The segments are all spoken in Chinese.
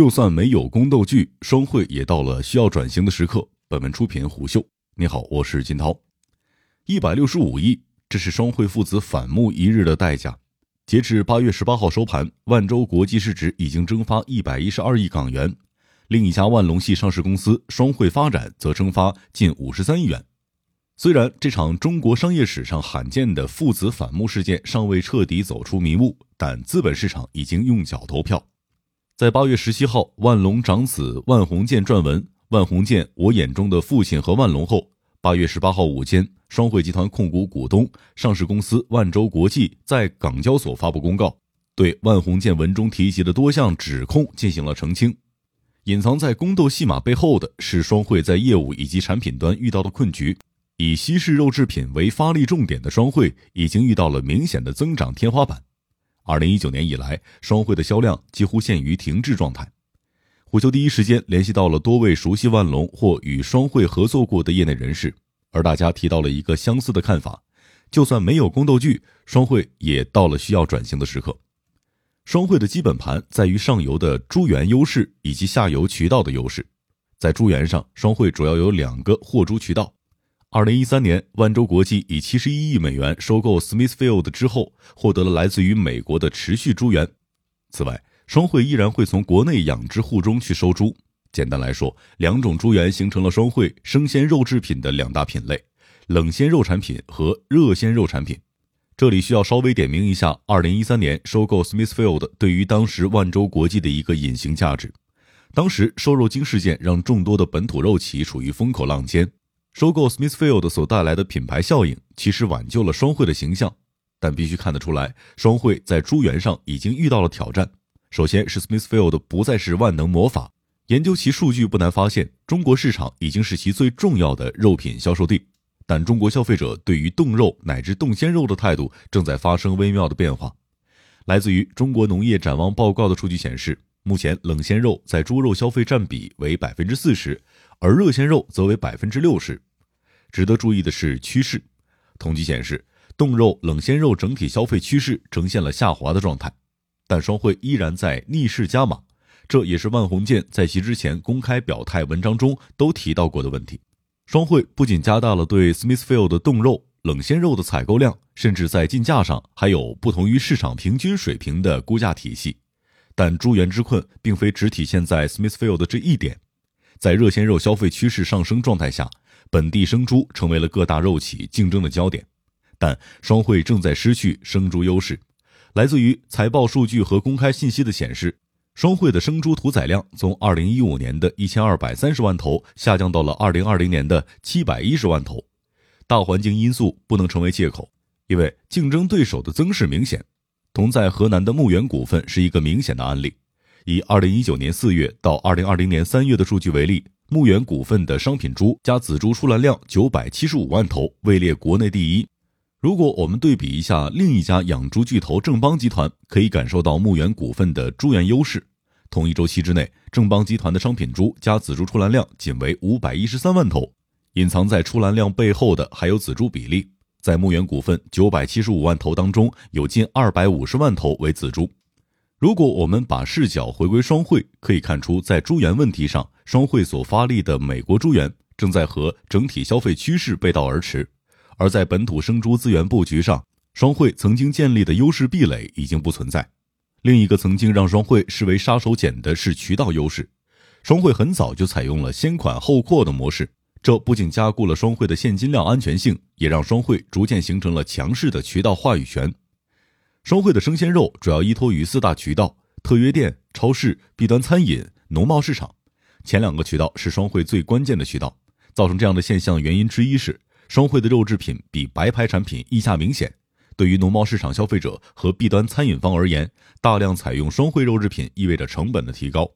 就算没有宫斗剧，双汇也到了需要转型的时刻。本文出品虎嗅，你好，我是金涛。一百六十五亿，这是双汇父子反目一日的代价。截至八月十八号收盘，万洲国际市值已经蒸发一百一十二亿港元，另一家万隆系上市公司双汇发展则蒸发近五十三亿元。虽然这场中国商业史上罕见的父子反目事件尚未彻底走出迷雾，但资本市场已经用脚投票。在八月十七号，万隆长子万鸿建撰文《万鸿建：我眼中的父亲和万隆》后，八月十八号午间，双汇集团控股股东上市公司万洲国际在港交所发布公告，对万鸿建文中提及的多项指控进行了澄清。隐藏在宫斗戏码背后的是双汇在业务以及产品端遇到的困局。以西式肉制品为发力重点的双汇，已经遇到了明显的增长天花板。二零一九年以来，双汇的销量几乎陷于停滞状态。虎嗅第一时间联系到了多位熟悉万隆或与双汇合作过的业内人士，而大家提到了一个相似的看法：就算没有宫斗剧，双汇也到了需要转型的时刻。双汇的基本盘在于上游的猪源优势以及下游渠道的优势。在猪源上，双汇主要有两个货猪渠道。二零一三年，万州国际以七十一亿美元收购 Smithfield 之后，获得了来自于美国的持续猪源。此外，双汇依然会从国内养殖户中去收猪。简单来说，两种猪源形成了双汇生鲜肉制品的两大品类：冷鲜肉产品和热鲜肉产品。这里需要稍微点名一下，二零一三年收购 Smithfield 对于当时万州国际的一个隐形价值。当时瘦肉精事件让众多的本土肉企处于风口浪尖。收购 Smithfield 所带来的品牌效应，其实挽救了双汇的形象，但必须看得出来，双汇在猪源上已经遇到了挑战。首先是 Smithfield 不再是万能魔法，研究其数据不难发现，中国市场已经是其最重要的肉品销售地。但中国消费者对于冻肉乃至冻鲜肉的态度正在发生微妙的变化。来自于中国农业展望报告的数据显示，目前冷鲜肉在猪肉消费占比为百分之四十。而热鲜肉则为百分之六十。值得注意的是趋势，统计显示，冻肉、冷鲜肉整体消费趋势呈现了下滑的状态，但双汇依然在逆势加码，这也是万鸿建在其之前公开表态文章中都提到过的问题。双汇不仅加大了对 Smithfield 的冻肉、冷鲜肉的采购量，甚至在进价上还有不同于市场平均水平的估价体系。但猪源之困并非只体现在 Smithfield 这一点。在热鲜肉消费趋势上升状态下，本地生猪成为了各大肉企竞争的焦点，但双汇正在失去生猪优势。来自于财报数据和公开信息的显示，双汇的生猪屠宰量从2015年的一千二百三十万头下降到了2020年的七百一十万头。大环境因素不能成为借口，因为竞争对手的增势明显。同在河南的牧原股份是一个明显的案例。以二零一九年四月到二零二零年三月的数据为例，牧原股份的商品猪加仔猪出栏量九百七十五万头，位列国内第一。如果我们对比一下另一家养猪巨头正邦集团，可以感受到牧原股份的猪源优势。同一周期之内，正邦集团的商品猪加仔猪出栏量仅为五百一十三万头，隐藏在出栏量背后的还有仔猪比例。在牧原股份九百七十五万头当中，有近二百五十万头为仔猪。如果我们把视角回归双汇，可以看出，在猪源问题上，双汇所发力的美国猪源正在和整体消费趋势背道而驰；而在本土生猪资源布局上，双汇曾经建立的优势壁垒已经不存在。另一个曾经让双汇视为杀手锏的是渠道优势，双汇很早就采用了先款后扩的模式，这不仅加固了双汇的现金量安全性，也让双汇逐渐形成了强势的渠道话语权。双汇的生鲜肉主要依托于四大渠道：特约店、超市、B 端餐饮、农贸市场。前两个渠道是双汇最关键的渠道。造成这样的现象原因之一是，双汇的肉制品比白牌产品溢价明显。对于农贸市场消费者和 B 端餐饮方而言，大量采用双汇肉制品意味着成本的提高。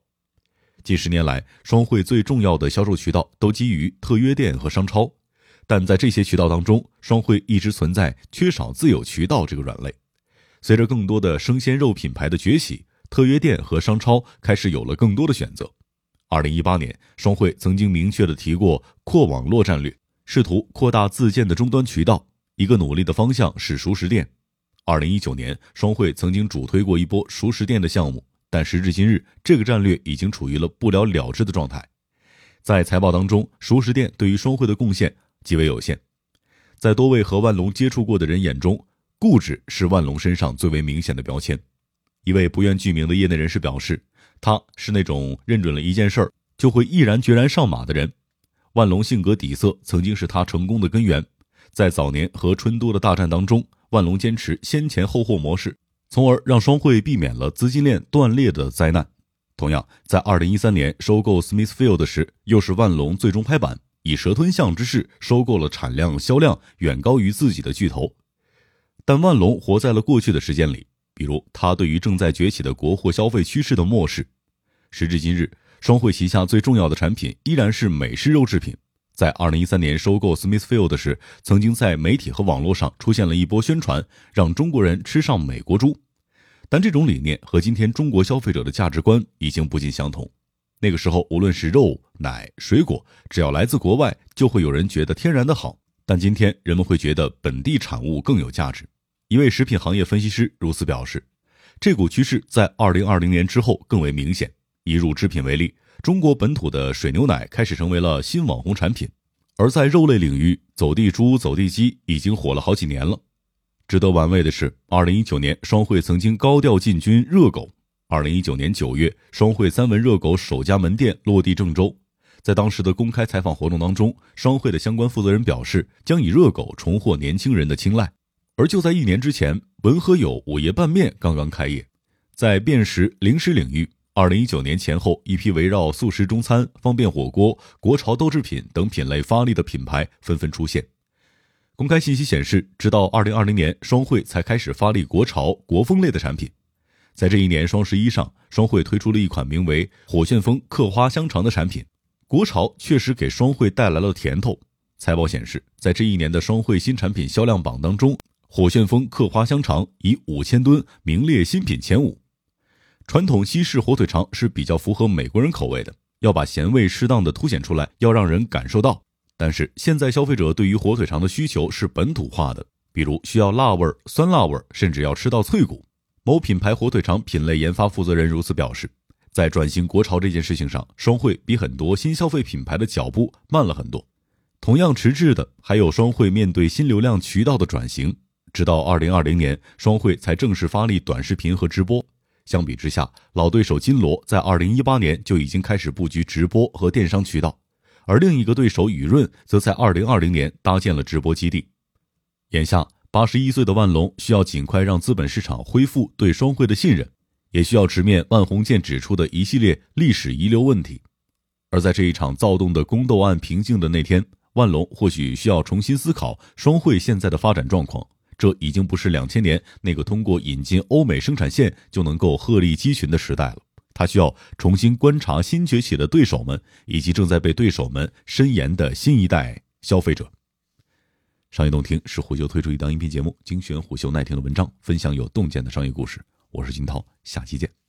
近十年来，双汇最重要的销售渠道都基于特约店和商超，但在这些渠道当中，双汇一直存在缺少自有渠道这个软肋。随着更多的生鲜肉品牌的崛起，特约店和商超开始有了更多的选择。二零一八年，双汇曾经明确的提过扩网络战略，试图扩大自建的终端渠道。一个努力的方向是熟食店。二零一九年，双汇曾经主推过一波熟食店的项目，但时至今日，这个战略已经处于了不了了之的状态。在财报当中，熟食店对于双汇的贡献极为有限。在多位和万隆接触过的人眼中，固执是万隆身上最为明显的标签。一位不愿具名的业内人士表示，他是那种认准了一件事儿就会毅然决然上马的人。万隆性格底色曾经是他成功的根源。在早年和春都的大战当中，万隆坚持先前后后模式。从而让双汇避免了资金链断裂的灾难。同样，在二零一三年收购 Smithfield 时，又是万隆最终拍板，以蛇吞象之势收购了产量销量远高于自己的巨头。但万隆活在了过去的时间里，比如他对于正在崛起的国货消费趋势的漠视。时至今日，双汇旗下最重要的产品依然是美式肉制品。在二零一三年收购 Smithfield 时，曾经在媒体和网络上出现了一波宣传，让中国人吃上美国猪。但这种理念和今天中国消费者的价值观已经不尽相同。那个时候，无论是肉、奶、水果，只要来自国外，就会有人觉得天然的好。但今天，人们会觉得本地产物更有价值。一位食品行业分析师如此表示。这股趋势在二零二零年之后更为明显。以乳制品为例。中国本土的水牛奶开始成为了新网红产品，而在肉类领域，走地猪、走地鸡已经火了好几年了。值得玩味的是，二零一九年双汇曾经高调进军热狗。二零一九年九月，双汇三文热狗首家门店落地郑州。在当时的公开采访活动当中，双汇的相关负责人表示，将以热狗重获年轻人的青睐。而就在一年之前，文和友午夜拌面刚刚开业，在便食零食领域。二零一九年前后，一批围绕速食中餐、方便火锅、国潮豆制品等品类发力的品牌纷纷出现。公开信息显示，直到二零二零年，双汇才开始发力国潮、国风类的产品。在这一年双十一上，双汇推出了一款名为“火旋风刻花香肠”的产品。国潮确实给双汇带来了甜头。财报显示，在这一年的双汇新产品销量榜当中，“火旋风刻花香肠”以五千吨名列新品前五。传统西式火腿肠是比较符合美国人口味的，要把咸味适当的凸显出来，要让人感受到。但是现在消费者对于火腿肠的需求是本土化的，比如需要辣味、酸辣味，甚至要吃到脆骨。某品牌火腿肠品类研发负责人如此表示，在转型国潮这件事情上，双汇比很多新消费品牌的脚步慢了很多。同样迟滞的还有双汇面对新流量渠道的转型，直到二零二零年，双汇才正式发力短视频和直播。相比之下，老对手金锣在二零一八年就已经开始布局直播和电商渠道，而另一个对手雨润则在二零二零年搭建了直播基地。眼下，八十一岁的万隆需要尽快让资本市场恢复对双汇的信任，也需要直面万鸿建指出的一系列历史遗留问题。而在这一场躁动的宫斗案平静的那天，万隆或许需要重新思考双汇现在的发展状况。这已经不是两千年那个通过引进欧美生产线就能够鹤立鸡群的时代了。他需要重新观察新崛起的对手们，以及正在被对手们伸延的新一代消费者。商业洞听是虎嗅推出一档音频节目，精选虎嗅耐听的文章，分享有洞见的商业故事。我是金涛，下期见。